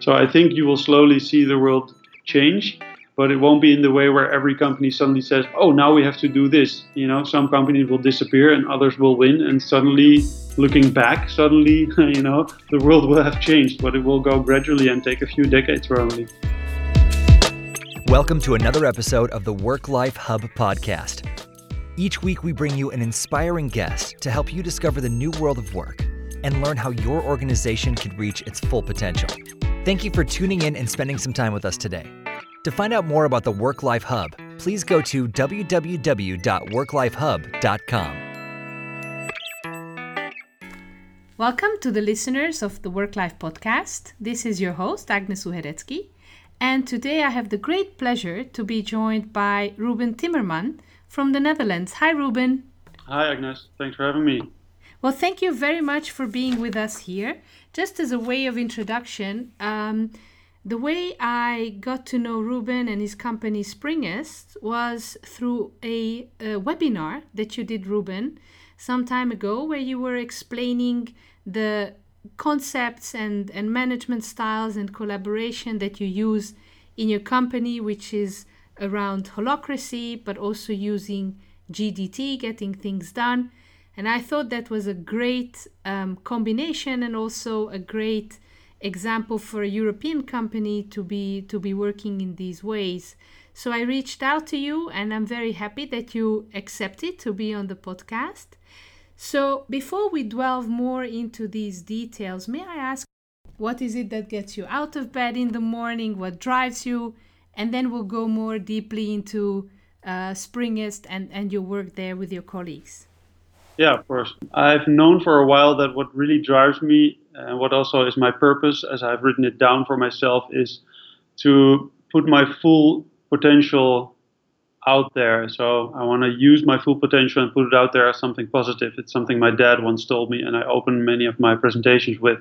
So I think you will slowly see the world change, but it won't be in the way where every company suddenly says, "Oh, now we have to do this." You know, some companies will disappear and others will win, and suddenly, looking back, suddenly, you know, the world will have changed, but it will go gradually and take a few decades probably. Welcome to another episode of the Work Life Hub podcast. Each week, we bring you an inspiring guest to help you discover the new world of work and learn how your organization can reach its full potential. Thank you for tuning in and spending some time with us today. To find out more about the Work Life Hub, please go to www.worklifehub.com. Welcome to the listeners of the Work Life podcast. This is your host, Agnes Uheretsky. And today I have the great pleasure to be joined by Ruben Timmerman from the Netherlands. Hi, Ruben. Hi, Agnes. Thanks for having me. Well, thank you very much for being with us here. Just as a way of introduction, um, the way I got to know Ruben and his company Springest was through a, a, webinar that you did, Ruben, some time ago, where you were explaining the concepts and, and management styles and collaboration that you use in your company, which is around holacracy, but also using GDT, getting things done. And I thought that was a great um, combination and also a great example for a European company to be to be working in these ways. So I reached out to you and I'm very happy that you accepted to be on the podcast. So before we delve more into these details, may I ask what is it that gets you out of bed in the morning? What drives you? And then we'll go more deeply into uh, Springest and, and your work there with your colleagues. Yeah, of course. I've known for a while that what really drives me and what also is my purpose, as I've written it down for myself, is to put my full potential out there. So I want to use my full potential and put it out there as something positive. It's something my dad once told me, and I open many of my presentations with.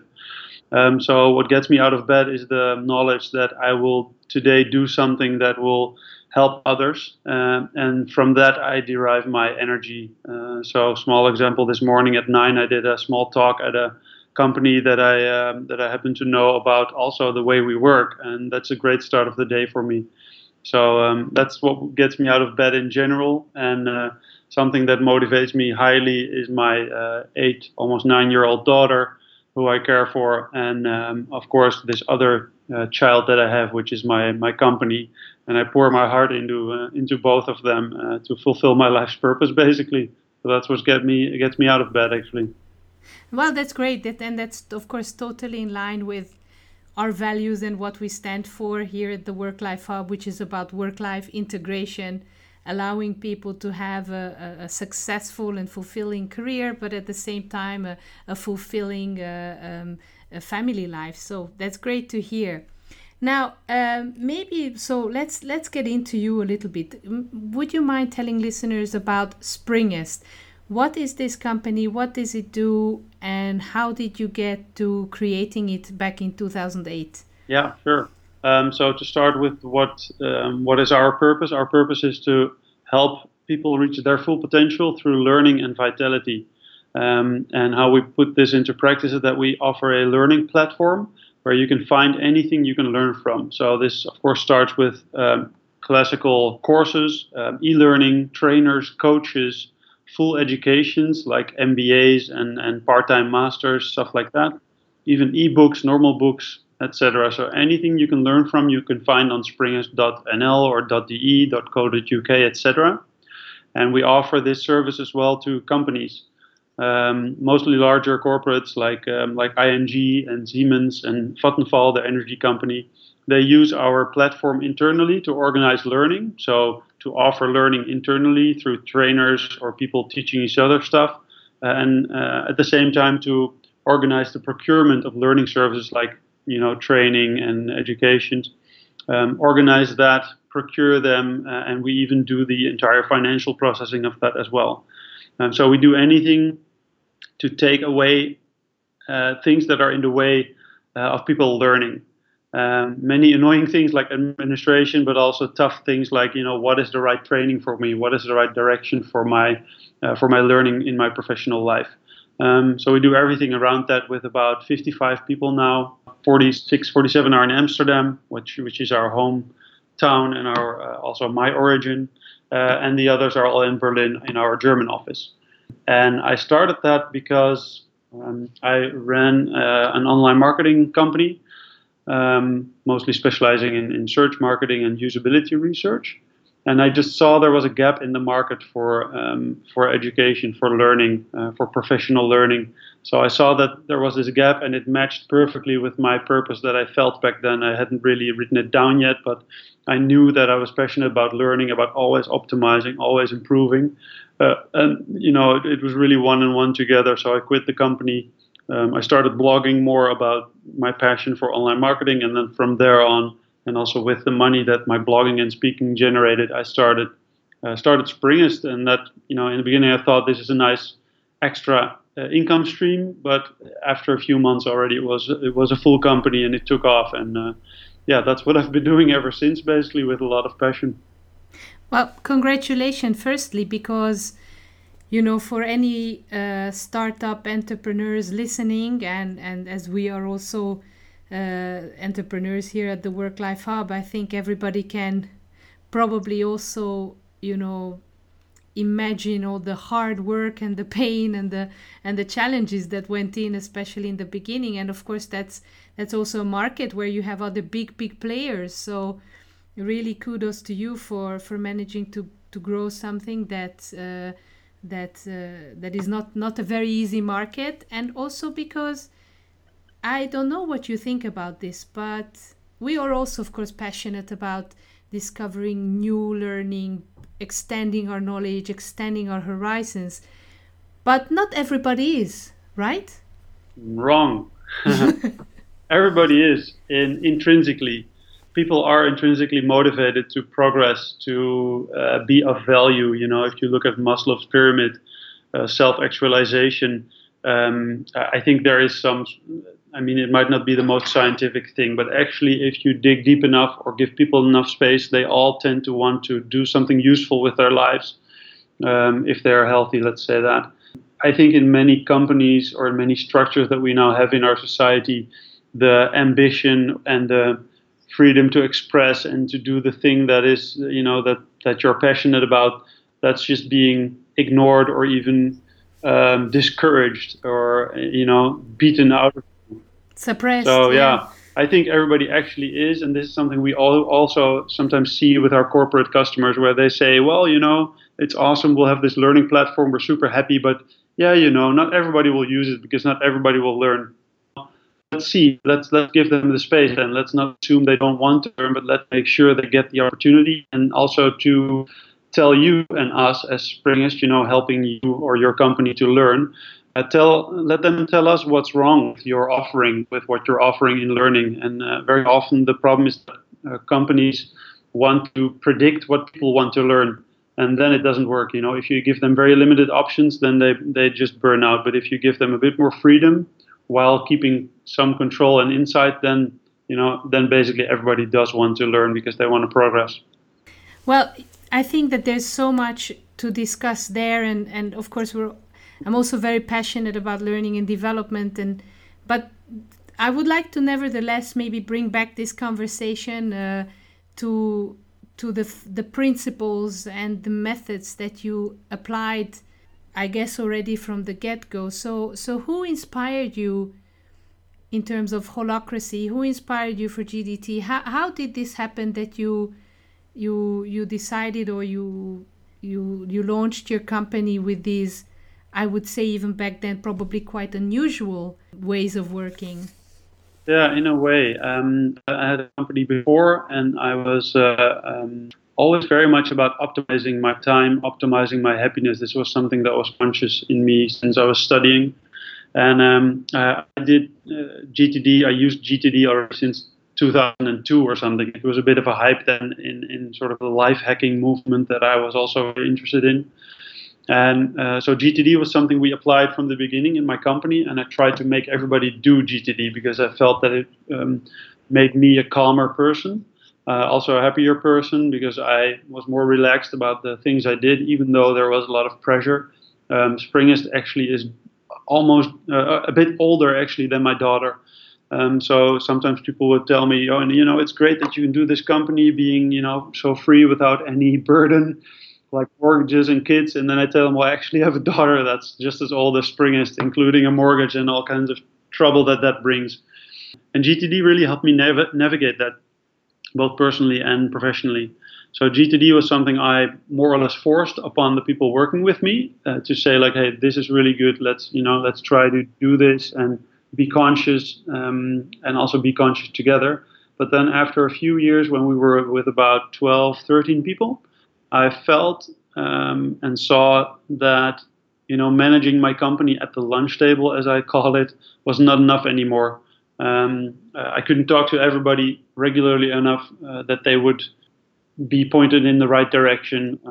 Um, so what gets me out of bed is the knowledge that I will today do something that will help others. Uh, and from that, I derive my energy. Uh, so, small example: this morning at nine, I did a small talk at a company that I um, that I happen to know about, also the way we work, and that's a great start of the day for me. So um, that's what gets me out of bed in general, and uh, something that motivates me highly is my uh, eight, almost nine-year-old daughter, who I care for, and um, of course this other uh, child that I have, which is my my company, and I pour my heart into uh, into both of them uh, to fulfill my life's purpose, basically. So that's what gets me gets me out of bed, actually. Well, that's great, that, and that's of course totally in line with our values and what we stand for here at the Work Life Hub, which is about work life integration, allowing people to have a, a, successful and fulfilling career, but at the same time a, a fulfilling uh, um, a family life. So that's great to hear. Now, um, maybe so. Let's let's get into you a little bit. Would you mind telling listeners about Springest? What is this company? What does it do? And how did you get to creating it back in 2008? Yeah, sure. Um, so to start with, what um, what is our purpose? Our purpose is to help people reach their full potential through learning and vitality. Um, and how we put this into practice is that we offer a learning platform where you can find anything you can learn from. So this, of course, starts with um, classical courses, um, e-learning, trainers, coaches, full educations like MBAs and, and part-time masters, stuff like that. Even e-books, normal books, etc. So anything you can learn from, you can find on springest.nl or .de, .co.uk, etc. And we offer this service as well to companies um, mostly larger corporates like um, like ING and Siemens and Vattenfall, the energy company. They use our platform internally to organize learning, so to offer learning internally through trainers or people teaching each other stuff, uh, and uh, at the same time to organize the procurement of learning services like you know training and education. Um, organize that, procure them, uh, and we even do the entire financial processing of that as well. Um, so we do anything to take away uh, things that are in the way uh, of people learning. Um, many annoying things like administration, but also tough things like you know what is the right training for me, what is the right direction for my uh, for my learning in my professional life. Um, so we do everything around that with about 55 people now. 46, 47 are in Amsterdam, which which is our hometown and our uh, also my origin, uh, and the others are all in Berlin in our German office. And I started that because um, I ran uh, an online marketing company, um, mostly specializing in, in search marketing and usability research and I just saw there was a gap in the market for um, for education, for learning, uh, for professional learning. So I saw that there was this gap, and it matched perfectly with my purpose that I felt back then. I hadn't really written it down yet, but I knew that I was passionate about learning, about always optimizing, always improving, uh, and you know it, it, was really one and one together. So I quit the company. Um, I started blogging more about my passion for online marketing, and then from there on and also with the money that my blogging and speaking generated, I started uh, started Springest, and that you know in the beginning I thought this is a nice extra uh, income stream, but after a few months already it was it was a full company and it took off, and uh, yeah, that's what I've been doing ever since, basically with a lot of passion. Well, congratulations, firstly, because you know for any uh, startup entrepreneurs listening, and and as we are also entrepreneurs here at the Work Life Hub, I think everybody can probably also, you know, imagine all the hard work and the pain and the and the challenges that went in especially in the beginning. And of course that's that's also a market where you have other big big players. So really kudos to you for for managing to to grow something that uh, that uh, that is not not a very easy market. And also because I don't know what you think about this, but we are also, of course, passionate about discovering new learning, extending our knowledge, extending our horizons. But not everybody is, right? Wrong. everybody is in intrinsically. People are intrinsically motivated to progress, to uh, be of value. You know, if you look at Maslow's pyramid, uh, self-actualization, um, I think there is some I mean, it might not be the most scientific thing, but actually, if you dig deep enough or give people enough space, they all tend to want to do something useful with their lives um, if they're healthy, let's say that. I think in many companies or in many structures that we now have in our society, the ambition and the freedom to express and to do the thing that is, you know, that, that you're passionate about, that's just being ignored or even um, discouraged or, you know, beaten out of suppressed. So yeah. yeah. I think everybody actually is, and this is something we all also sometimes see with our corporate customers, where they say, "Well, you know, it's awesome. We'll have this learning platform. We're super happy, but yeah, you know, not everybody will use it because not everybody will learn." Let's see. Let's let's give them the space, and let's not assume they don't want to learn, but let's make sure they get the opportunity, and also to tell you and us as Springest, you know, helping you or your company to learn uh, tell let them tell us what's wrong with your offering with what you're offering in learning. And uh, very often the problem is that uh, companies want to predict what people want to learn and then it doesn't work. You know if you give them very limited options then they they just burn out. But if you give them a bit more freedom while keeping some control and insight then you know then basically everybody does want to learn because they want to progress. Well i think that there's so much to discuss there and and of course we're I'm also very passionate about learning and development and but I would like to nevertheless maybe bring back this conversation uh, to to the the principles and the methods that you applied I guess already from the get-go. So so who inspired you in terms of holacracy? Who inspired you for GDT? How how did this happen that you you you decided or you you you launched your company with these I would say even back then probably quite unusual ways of working. Yeah, in a way. Um, I had a company before, and I was uh, um, always very much about optimizing my time, optimizing my happiness. This was something that was conscious in me since I was studying. And um, uh, I did uh, GTD. I used GTD already since 2002 or something. It was a bit of a hype then in, in sort of the life hacking movement that I was also interested in. And uh, so GTD was something we applied from the beginning in my company, and I tried to make everybody do GTD because I felt that it um, made me a calmer person, uh, also a happier person because I was more relaxed about the things I did, even though there was a lot of pressure. Um, Springest actually is almost uh, a bit older actually than my daughter. Um, so sometimes people would tell me, "Oh, and you know, it's great that you can do this company, being you know so free without any burden, like mortgages and kids." And then I tell them, "Well, I actually have a daughter that's just as old as Springest, including a mortgage and all kinds of trouble that that brings." And GTD really helped me nav- navigate that, both personally and professionally. So GTD was something I more or less forced upon the people working with me uh, to say like, hey, this is really good. Let's you know, let's try to do this and be conscious um, and also be conscious together. But then after a few years, when we were with about 12, 13 people, I felt um, and saw that you know managing my company at the lunch table, as I call it, was not enough anymore. Um, uh, I couldn't talk to everybody regularly enough uh, that they would be pointed in the right direction uh,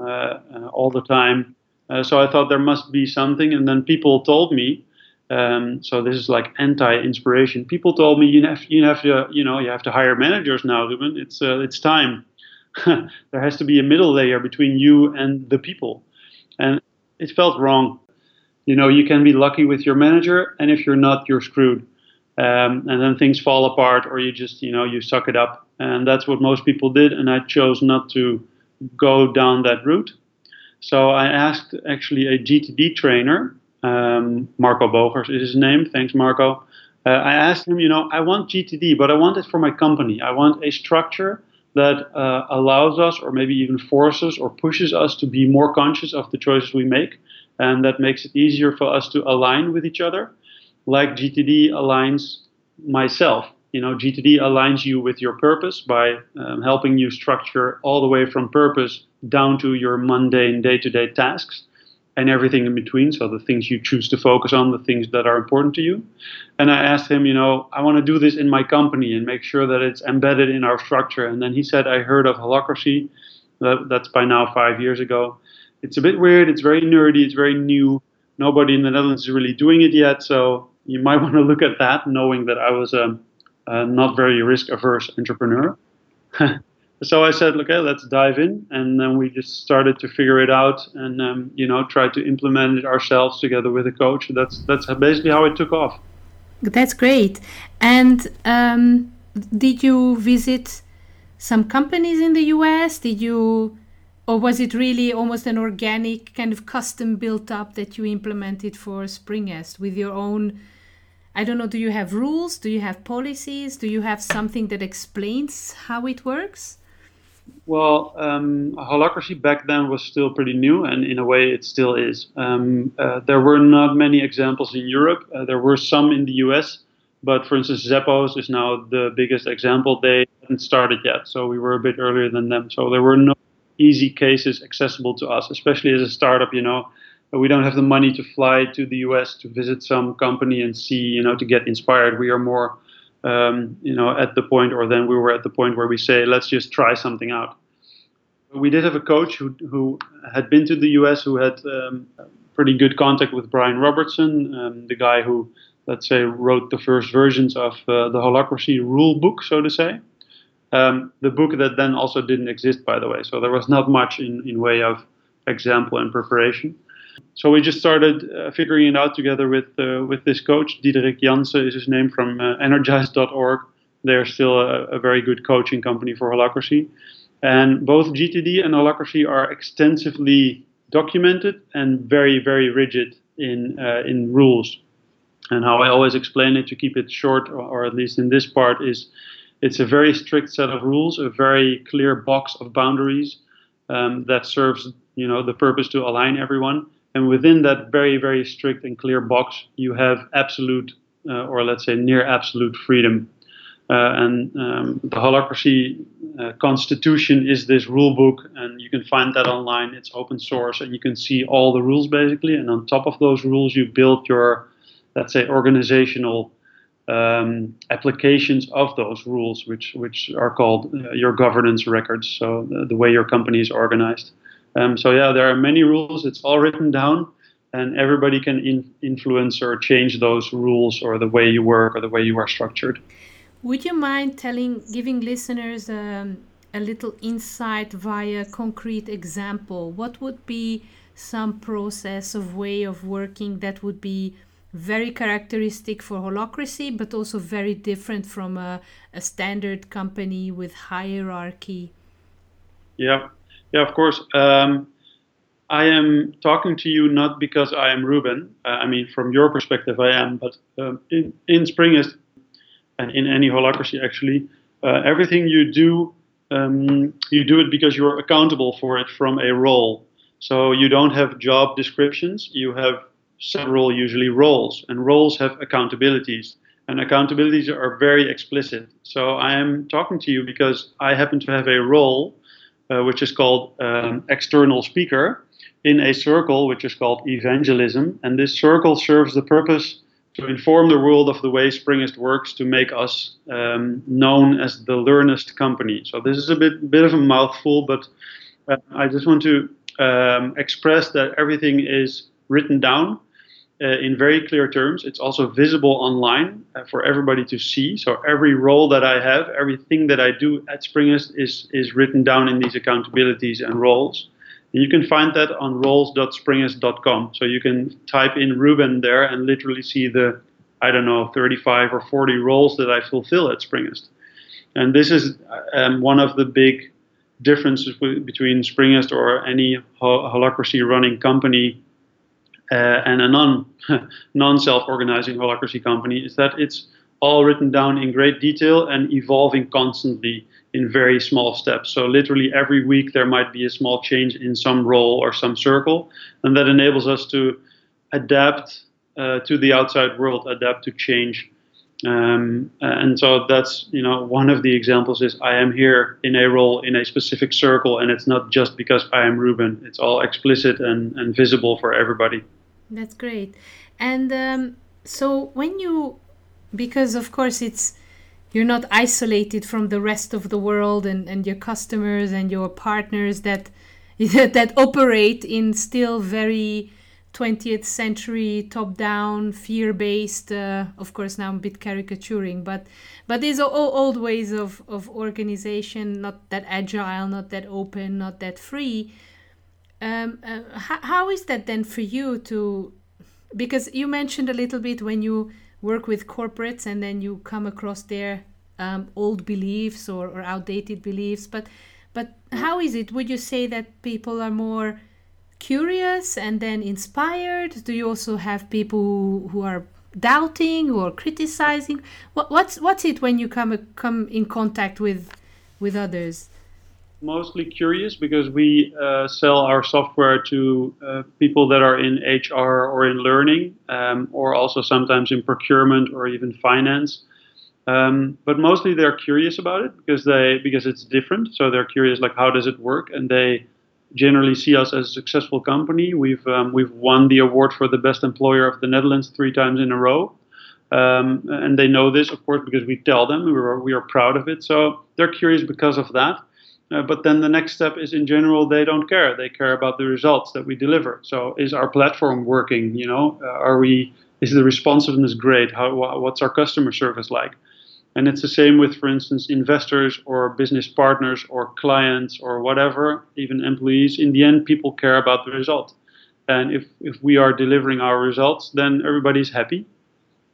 uh, all the time. Uh, so I thought there must be something, and then people told me. Um, so this is like anti-inspiration. People told me you have you have to you know you have to hire managers now, Ruben. It's it's time. there has to be a middle layer between you and the people, and it felt wrong. You know, you can be lucky with your manager, and if you're not, you're screwed. Um, and then things fall apart, or you just you know you suck it up and that's what most people did. And I chose not to go down that route. So I asked actually a GTD trainer, um, Marco Bogers is his name. Thanks, Marco. Uh, I asked him, you know, I want GTD, but I want it for my company. I want a structure that uh, allows us, or maybe even forces or pushes us to be more conscious of the choices we make, and that makes it easier for us to align with each other, like GTD aligns myself. You know, GTD aligns you with your purpose by um, helping you structure all the way from purpose down to your mundane day-to-day tasks and everything in between. So the things you choose to focus on, the things that are important to you. And I asked him, you know, I want to do this in my company and make sure that it's embedded in our structure. And then he said, I heard of Holacracy. That, that's by now five years ago. It's a bit weird. It's very nerdy. It's very new. Nobody in the Netherlands is really doing it yet. So you might want to look at that, knowing that I was a um, uh, not very risk averse entrepreneur. so I said, okay, let's dive in, and then we just started to figure it out, and um, you know, try to implement it ourselves together with a coach. That's that's basically how it took off. That's great. And um, did you visit some companies in the U.S.? Did you, or was it really almost an organic kind of custom built up that you implemented for Springest with your own? I don't know, do you have rules? Do you have policies? Do you have something that explains how it works? Well, um, holacracy back then was still pretty new, and in a way it still is. Um, uh, there were not many examples in Europe. Uh, there were some in the US, but for instance, Zappos is now the biggest example. They hadn't started yet, so we were a bit earlier than them. So there were no easy cases accessible to us, especially as a startup. You know, we don't have the money to fly to the US to visit some company and see, you know, to get inspired. We are more, um, you know, at the point, or then we were at the point where we say, let's just try something out. We did have a coach who, who had been to the US, who had um, pretty good contact with Brian Robertson, um, the guy who, let's say, wrote the first versions of uh, the Holacracy rule book, so to say. Um, the book that then also didn't exist, by the way. So there was not much in, in way of example and preparation so we just started uh, figuring it out together with uh, with this coach. Diederik Jansen is his name from uh, Energized.org. They're still a, a, very good coaching company for holacracy. And both GTD and holacracy are extensively documented and very, very rigid in uh, in rules. And how I always explain it to keep it short, or, or at least in this part, is it's a very strict set of rules, a very clear box of boundaries um, that serves you know the purpose to align everyone and within that very, very strict and clear box, you have absolute, uh, or let's say near absolute freedom. Uh, and um, the Holacracy uh, Constitution is this rule book, and you can find that online. It's open source, and you can see all the rules basically. And on top of those rules, you build your, let's say, organizational um, applications of those rules, which which are called uh, your governance records. So the, the way your company is organized. Um, so yeah, there are many rules. It's all written down, and everybody can in- influence or change those rules or the way you work or the way you are structured. Would you mind telling, giving listeners um, a little insight via concrete example? What would be some process of way of working that would be very characteristic for holacracy, but also very different from a, a standard company with hierarchy. Yeah, yeah, of course. Um, I am talking to you not because I am Ruben. Uh, I mean, from your perspective, I am, but um, in, in Springest and in any holacracy, actually, uh, everything you do, um, you do it because you're accountable for it from a role. So you don't have job descriptions, you have several, usually roles, and roles have accountabilities. And accountabilities are very explicit. So I am talking to you because I happen to have a role uh, which is called um, external speaker in a circle which is called evangelism. And this circle serves the purpose to inform the world of the way Springest works to make us um, known as the learnest company. So this is a bit bit of a mouthful, but uh, I just want to um, express that everything is written down uh, in very clear terms. It's also visible online uh, for everybody to see. So every role that I have, everything that I do at Springest is is written down in these accountabilities and roles. And You can find that on roles.springest.com. So you can type in Ruben there and literally see the, I don't know, 35 or 40 roles that I fulfill at Springest. And this is um, one of the big differences between Springest or any holacracy running company uh, and a non non self organizing holacracy company is that it's all written down in great detail and evolving constantly in very small steps. So literally every week there might be a small change in some role or some circle, and that enables us to adapt uh, to the outside world, adapt to change. Um, and so that's you know one of the examples is I am here in a role in a specific circle, and it's not just because I am Ruben. It's all explicit and, and visible for everybody. That's great. And um, so when you, because of course it's you're not isolated from the rest of the world and, and your customers and your partners that that operate in still very 20th century top down fear based uh, of course now I'm a bit caricaturing but but these are all old ways of of organization not that agile not that open not that free um, uh, how, how is that then for you to because you mentioned a little bit when you work with corporates and then you come across their um, old beliefs or, or outdated beliefs but but how is it? Would you say that people are more curious and then inspired? Do you also have people who, are doubting or criticizing? What, what's what's it when you come come in contact with with others mostly curious because we uh, sell our software to uh, people that are in HR or in learning, um, or also sometimes in procurement or even finance. Um, but mostly they're curious about it because they because it's different. So they're curious like how does it work, and they generally see us as a successful company. We've um, we've won the award for the best employer of the Netherlands three times in a row. Um, and they know this, of course, because we tell them we are, we are proud of it. So they're curious because of that. Uh, but then the next step is in general they don't care. They care about the results that we deliver. So is our platform working you know? Uh, are we is the responsiveness great? How what's our customer service like? And it's the same with for instance investors or business partners or clients or whatever even employees. In the end people care about the result. And if if we are delivering our results then everybody's happy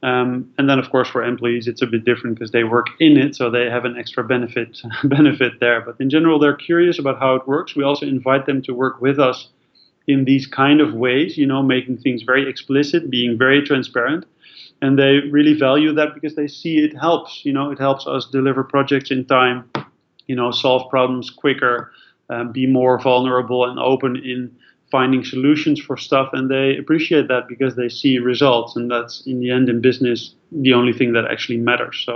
um, and then, of course, for employees, it's a bit different because they work in it, so they have an extra benefit benefit there. But in general, they're curious about how it works. We also invite them to work with us in these kind of ways, you know, making things very explicit, being very transparent, and they really value that because they see it helps. You know, it helps us deliver projects in time, you know, solve problems quicker, um, be more vulnerable and open in finding solutions for stuff and they appreciate that because they see results and that's in the end in business the only thing that actually matters. So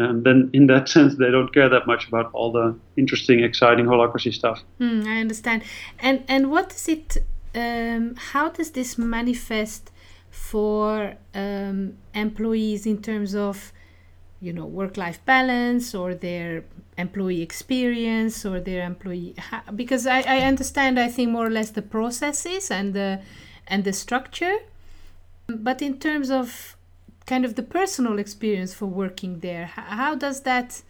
um, then in that sense they don't care that much about all the interesting exciting holacracy stuff. Mm, i understand. And and what is it um, how does this manifest for um, employees in terms of you know work life balance or their employee experience or their employee because I, I understand I think more or less the processes and the and the structure. But in terms of kind of the personal experience for working there how does that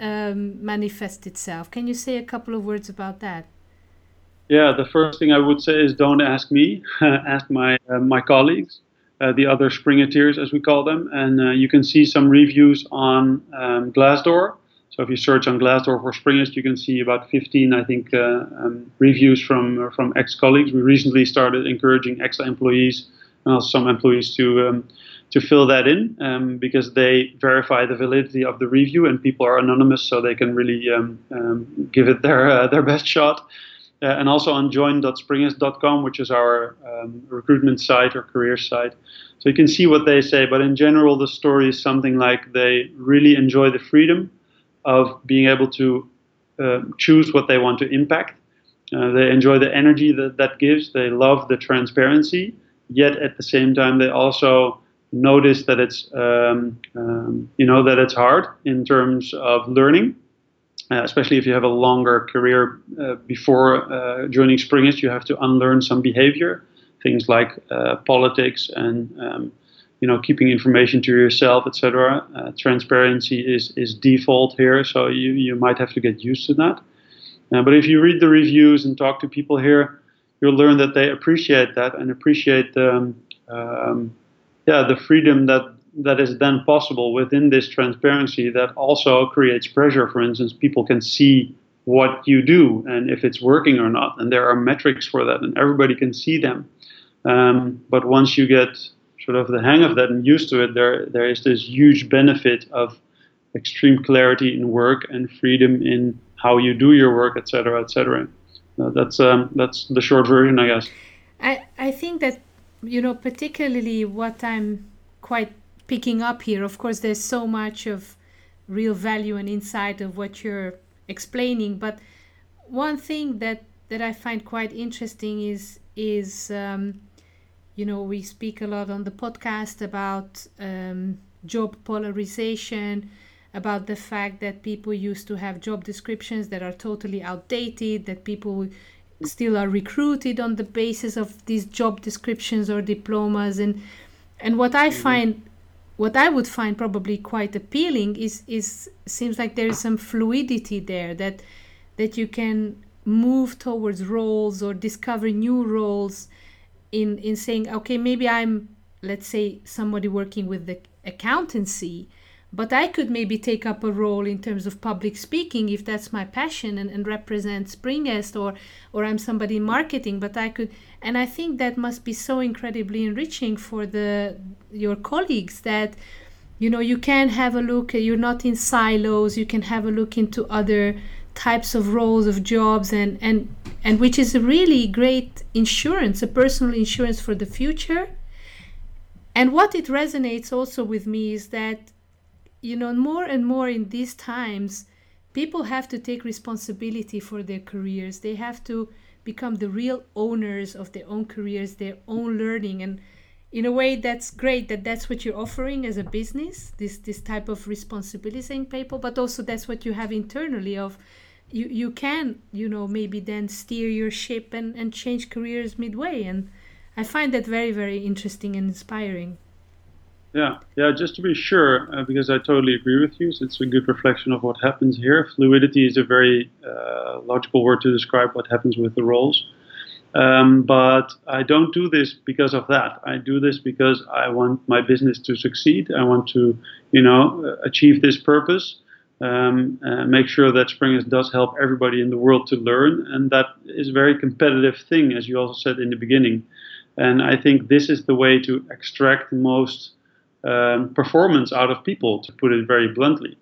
um, manifest itself? Can you say a couple of words about that? Yeah the first thing I would say is don't ask me ask my uh, my colleagues uh, the other Springeteers, as we call them, and uh, you can see some reviews on um, Glassdoor. So if you search on Glassdoor for Springest, you can see about 15, I think, uh, um, reviews from from ex-colleagues. We recently started encouraging ex-employees and also some employees to um, to fill that in um, because they verify the validity of the review and people are anonymous, so they can really um, um, give it their uh, their best shot. Uh, and also on join.springest.com, which is our um, recruitment site or career site. So you can see what they say, but in general, the story is something like they really enjoy the freedom of being able to uh, choose what they want to impact. Uh, they enjoy the energy that that gives. They love the transparency. Yet at the same time, they also notice that it's um, um, you know that it's hard in terms of learning, uh, especially if you have a longer career uh, before uh, joining Springest. You have to unlearn some behavior, things like uh, politics and um, you know keeping information to yourself etc uh, transparency is is default here so you you might have to get used to that uh, but if you read the reviews and talk to people here you'll learn that they appreciate that and appreciate um, um, yeah the freedom that that is then possible within this transparency that also creates pressure for instance people can see what you do and if it's working or not and there are metrics for that and everybody can see them um, but once you get sort of the hang of that and used to it, there there is this huge benefit of extreme clarity in work and freedom in how you do your work, etc., etc. Uh, that's um, that's the short version, I guess. I I think that you know particularly what I'm quite picking up here. Of course, there's so much of real value and insight of what you're explaining, but one thing that that I find quite interesting is is um, you know, we speak a lot on the podcast about um, job polarization, about the fact that people used to have job descriptions that are totally outdated, that people still are recruited on the basis of these job descriptions or diplomas and and what I mm-hmm. find what I would find probably quite appealing is is seems like there is some fluidity there that that you can move towards roles or discover new roles in in saying okay maybe i'm let's say somebody working with the accountancy but i could maybe take up a role in terms of public speaking if that's my passion and, and represent springest or or i'm somebody in marketing but i could and i think that must be so incredibly enriching for the your colleagues that you know you can have a look you're not in silos you can have a look into other types of roles of jobs and and and which is a really great insurance a personal insurance for the future. And what it resonates also with me is that you know more and more in these times people have to take responsibility for their careers. They have to become the real owners of their own careers their own learning. And in a way that's great that that's what you're offering as a business this this type of responsibility saying people but also that's what you have internally of you you can you know maybe then steer your ship and and change careers midway. And i find that very very interesting and inspiring yeah yeah just to be sure uh, because i totally agree with you so it's a good reflection of what happens here fluidity is a very uh, logical word to describe what happens with the roles um, but I don't do this because of that. I do this because I want my business to succeed. I want to, you know, achieve this purpose um, uh, make sure that Springest does help everybody in the world to learn, and that is a very competitive thing, as you also said in the beginning. And I think this is the way to extract the most um, performance out of people, to put it very bluntly.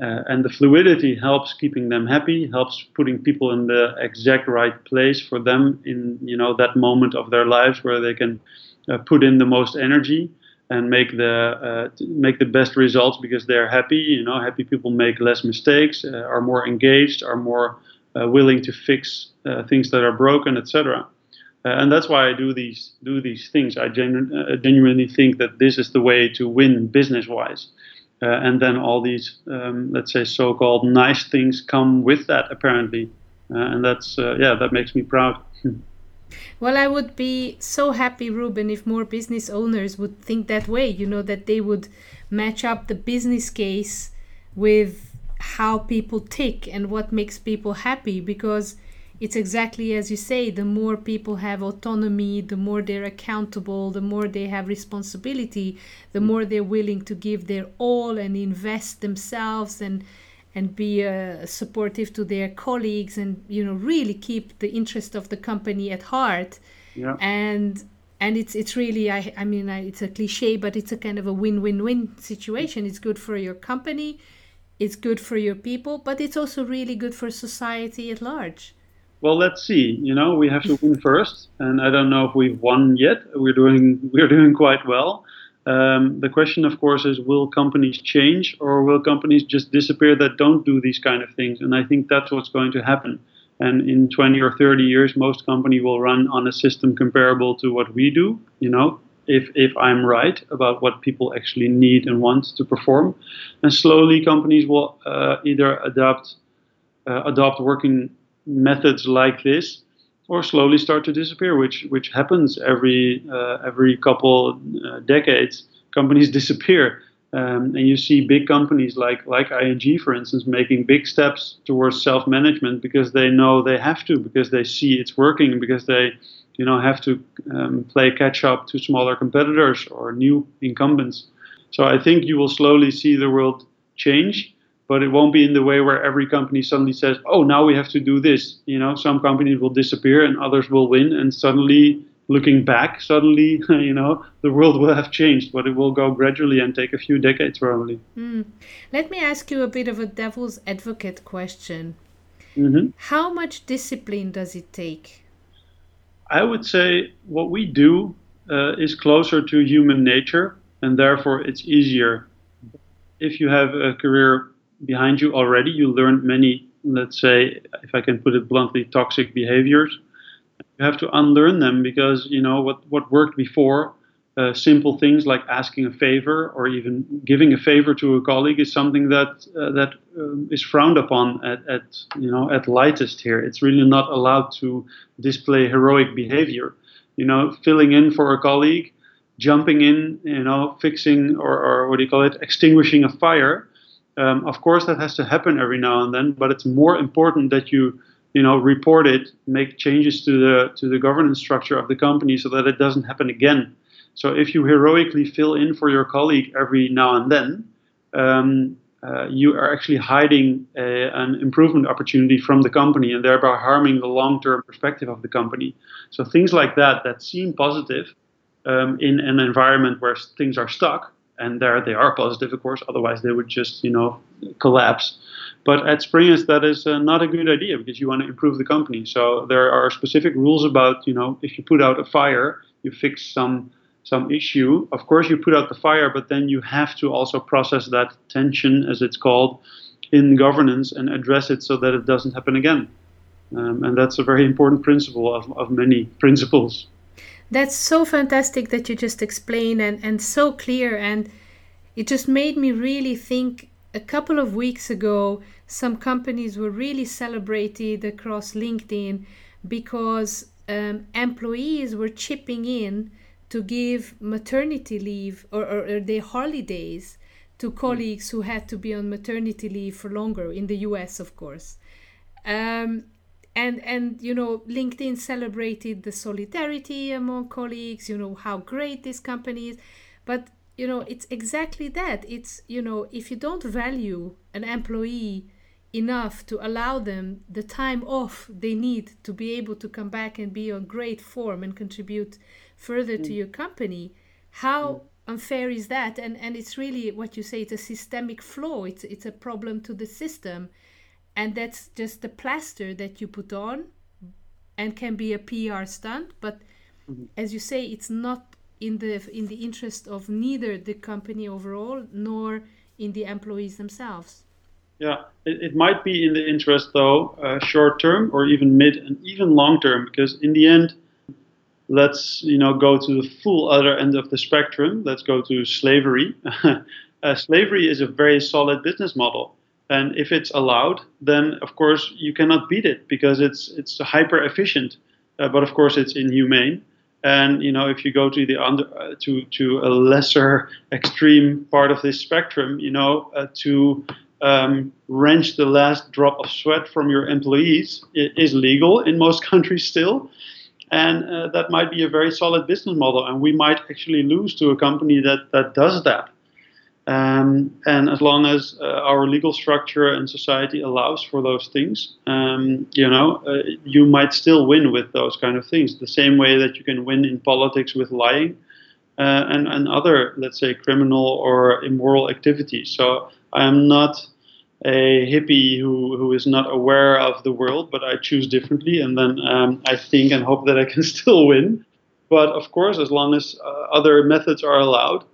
Uh, and the fluidity helps keeping them happy, helps putting people in the exact right place for them in you know that moment of their lives where they can uh, put in the most energy and make the uh, make the best results because they're happy. You know, happy people make less mistakes, uh, are more engaged, are more uh, willing to fix uh, things that are broken, etc. Uh, and that's why I do these do these things. I genu- uh, genuinely think that this is the way to win business-wise. and then all these, um, let's say, so-called nice things come with that, apparently. and that's yeah, that makes me proud. Well, I would be so happy, Ruben, if more business owners would think that way, you know, that they would match up the business case with how people tick and what makes people happy. Because it's exactly as you say the more people have autonomy the more they're accountable the more they have responsibility the more they're willing to give their all and invest themselves and and be uh, supportive to their colleagues and you know really keep the interest of the company at heart. Yeah. and and it's it's really I, I mean I, it's a cliche but it's a kind of a win-win-win situation. It's good for your company it's good for your people but it's also really good for society at large well, let's see. You know, we have to win first, and I don't know if we've won yet. We're doing we're doing quite well. Um, the question, of course, is will companies change or will companies just disappear that don't do these kind of things? And I think that's what's going to happen. And in 20 or 30 years, most company will run on a system comparable to what we do. You know, if if I'm right about what people actually need and want to perform, and slowly companies will uh, either adopt uh, adopt working methods like this or slowly start to disappear, which which happens every uh, every couple uh, decades. Companies disappear, um, and you see big companies like like ING, for instance, making big steps towards self-management because they know they have to, because they see it's working, because they you know have to um, play catch up to smaller competitors or new incumbents. So I think you will slowly see the world change but it won't be in the way where every company suddenly says, "Oh, now we have to do this." You know, some companies will disappear and others will win, and suddenly, looking back, suddenly, you know, the world will have changed, but it will go gradually and take a few decades probably. Mm. Let me ask you a bit of a devil's advocate question. Mm-hmm. How much discipline does it take? I would say what we do uh, is closer to human nature, and therefore it's easier. If you have a career behind you already. You learned many, let's say, if I can put it bluntly, toxic behaviors. You have to unlearn them because you know what what worked before. Uh, simple things like asking a favor or even giving a favor to a colleague is something that uh, that um, is frowned upon at, at you know at lightest here. It's really not allowed to display heroic behavior. You know, filling in for a colleague, jumping in, you know, fixing or, or what do you call it, extinguishing a fire um, of course, that has to happen every now and then, but it's more important that you, you know, report it, make changes to the to the governance structure of the company so that it doesn't happen again. So if you heroically fill in for your colleague every now and then, um, uh, you are actually hiding a, an improvement opportunity from the company and thereby harming the long-term perspective of the company. So things like that that seem positive um, in an environment where things are stuck and there they are positive, of course. Otherwise, they would just you know collapse. But at Springest, that is uh, not a good idea because you want to improve the company. So there are specific rules about you know if you put out a fire, you fix some some issue. Of course, you put out the fire, but then you have to also process that tension, as it's called, in governance and address it so that it doesn't happen again. Um, and that's a very important principle of, of many principles. That's so fantastic that you just explained and, and so clear. And it just made me really think a couple of weeks ago, some companies were really celebrated across LinkedIn because um, employees were chipping in to give maternity leave or, or, or their holidays to colleagues who had to be on maternity leave for longer in the US, of course. Um, and and you know linkedin celebrated the solidarity among colleagues you know how great this company is. But you know it's exactly that. It's you know if you don't value an employee enough to allow them the time off they need to be able to come back and be on great form and contribute further mm. to your company how mm. unfair is that? And and it's really what you say it's a systemic flaw. It's it's a problem to the system and that's just the plaster that you put on and can be a PR stunt but mm-hmm. as you say it's not in the in the interest of neither the company overall nor in the employees themselves. Yeah it, it might be in the interest though uh, short term or even mid and even long term because in the end let's you know go to the full other end of the spectrum. Let's go to slavery. Uh, slavery is a very solid business model and if it's allowed, then of course you cannot beat it because it's it's hyper efficient. Uh, but of course it's inhumane. And you know if you go to the under uh, to to a lesser extreme part of this spectrum, you know uh, to um, wrench the last drop of sweat from your employees is legal in most countries still. And uh, that might be a very solid business model. And we might actually lose to a company that, that does that. Um, and as long as uh, our legal structure and society allows for those things, um, you know, uh, you might still win with those kind of things. The same way that you can win in politics with lying uh, and, and other, let's say, criminal or immoral activities. So I'm not a hippie who, who is not aware of the world, but I choose differently, and then um, I think and hope that I can still win. But of course, as long as uh, other methods are allowed,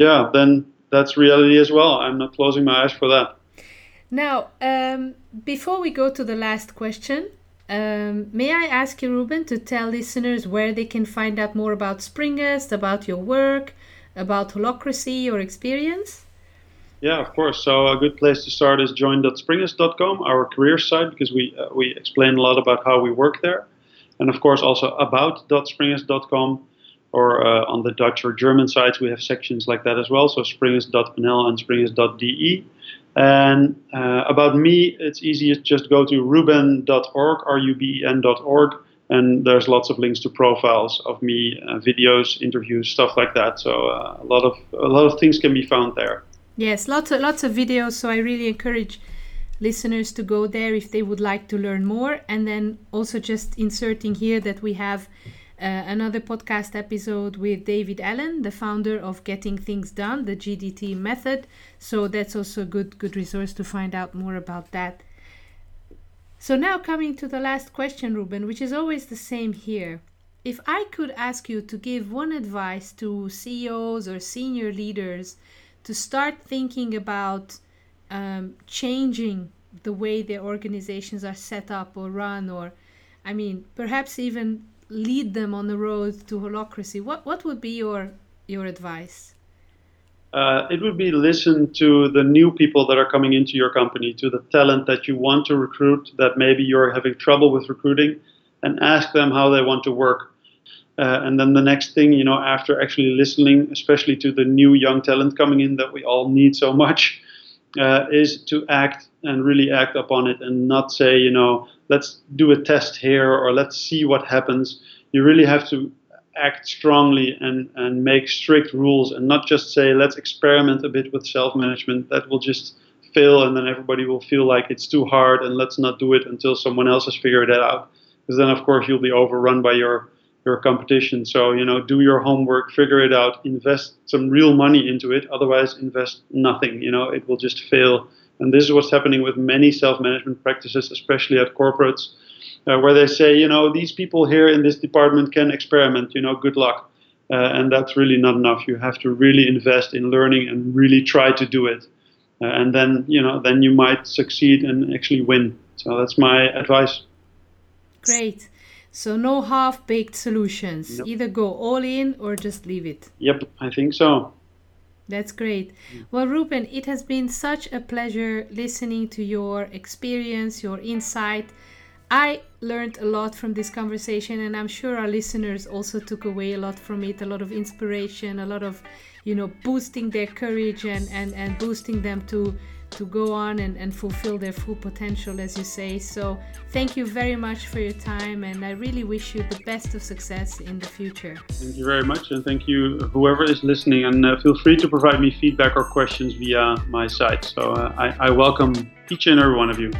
yeah, then that's reality as well. I'm not closing my eyes for that. Now, um, before we go to the last question, um, may I ask you, Ruben, to tell listeners where they can find out more about Springest, about your work, about Holacracy, your experience? Yeah, of course. So a good place to start is join.springest.com, our career site, because we uh, we explain a lot about how we work there, and of course also about.springest.com, or uh, on the Dutch or German sites we have sections like that as well. So springest.nl and springest.de. And uh, about me, it's easiest just go to ruben.org, r-u-b-e-n.org, and there's lots of links to profiles of me, uh, videos, interviews, stuff like that. So uh, a lot of a lot of things can be found there. Yes, lots of lots of videos. So I really encourage listeners to go there if they would like to learn more. And then also just inserting here that we have uh, another podcast episode with David Allen, the founder of Getting Things Done, the GDT method. So that's also a good good resource to find out more about that. So now coming to the last question, Ruben, which is always the same here. If I could ask you to give one advice to CEOs or senior leaders to start thinking about um, changing the way their organizations are set up or run, or I mean, perhaps even lead them on the road to holacracy, What what would be your your advice? Uh, it would be listen to the new people that are coming into your company, to the talent that you want to recruit, that maybe you're having trouble with recruiting, and ask them how they want to work. Uh, and then the next thing, you know, after actually listening, especially to the new young talent coming in that we all need so much, uh, is to act and really act upon it and not say, you know, let's do a test here or let's see what happens. You really have to act strongly and, and make strict rules and not just say, let's experiment a bit with self management. That will just fail and then everybody will feel like it's too hard and let's not do it until someone else has figured that out. Because then, of course, you'll be overrun by your your competition. So, you know, do your homework, figure it out, invest some real money into it. Otherwise, invest nothing. You know, it will just fail. And this is what's happening with many self management practices, especially at corporates, uh, where they say, you know, these people here in this department can experiment, you know, good luck. Uh, and that's really not enough. You have to really invest in learning and really try to do it. Uh, and then, you know, then you might succeed and actually win. So that's my advice. Great. So no half-baked solutions. Nope. Either go all in or just leave it. Yep, I think so. That's great. Mm. Well, Ruben, it has been such a pleasure listening to your experience, your insight. I learned a lot from this conversation, and I'm sure our listeners also took away a lot from it a lot of inspiration, a lot of, you know, boosting their courage and, and, and boosting them to to go on and, and fulfill their full potential, as you say. So, thank you very much for your time, and I really wish you the best of success in the future. Thank you very much, and thank you, whoever is listening. And uh, feel free to provide me feedback or questions via my site. So, uh, I, I welcome each and every one of you.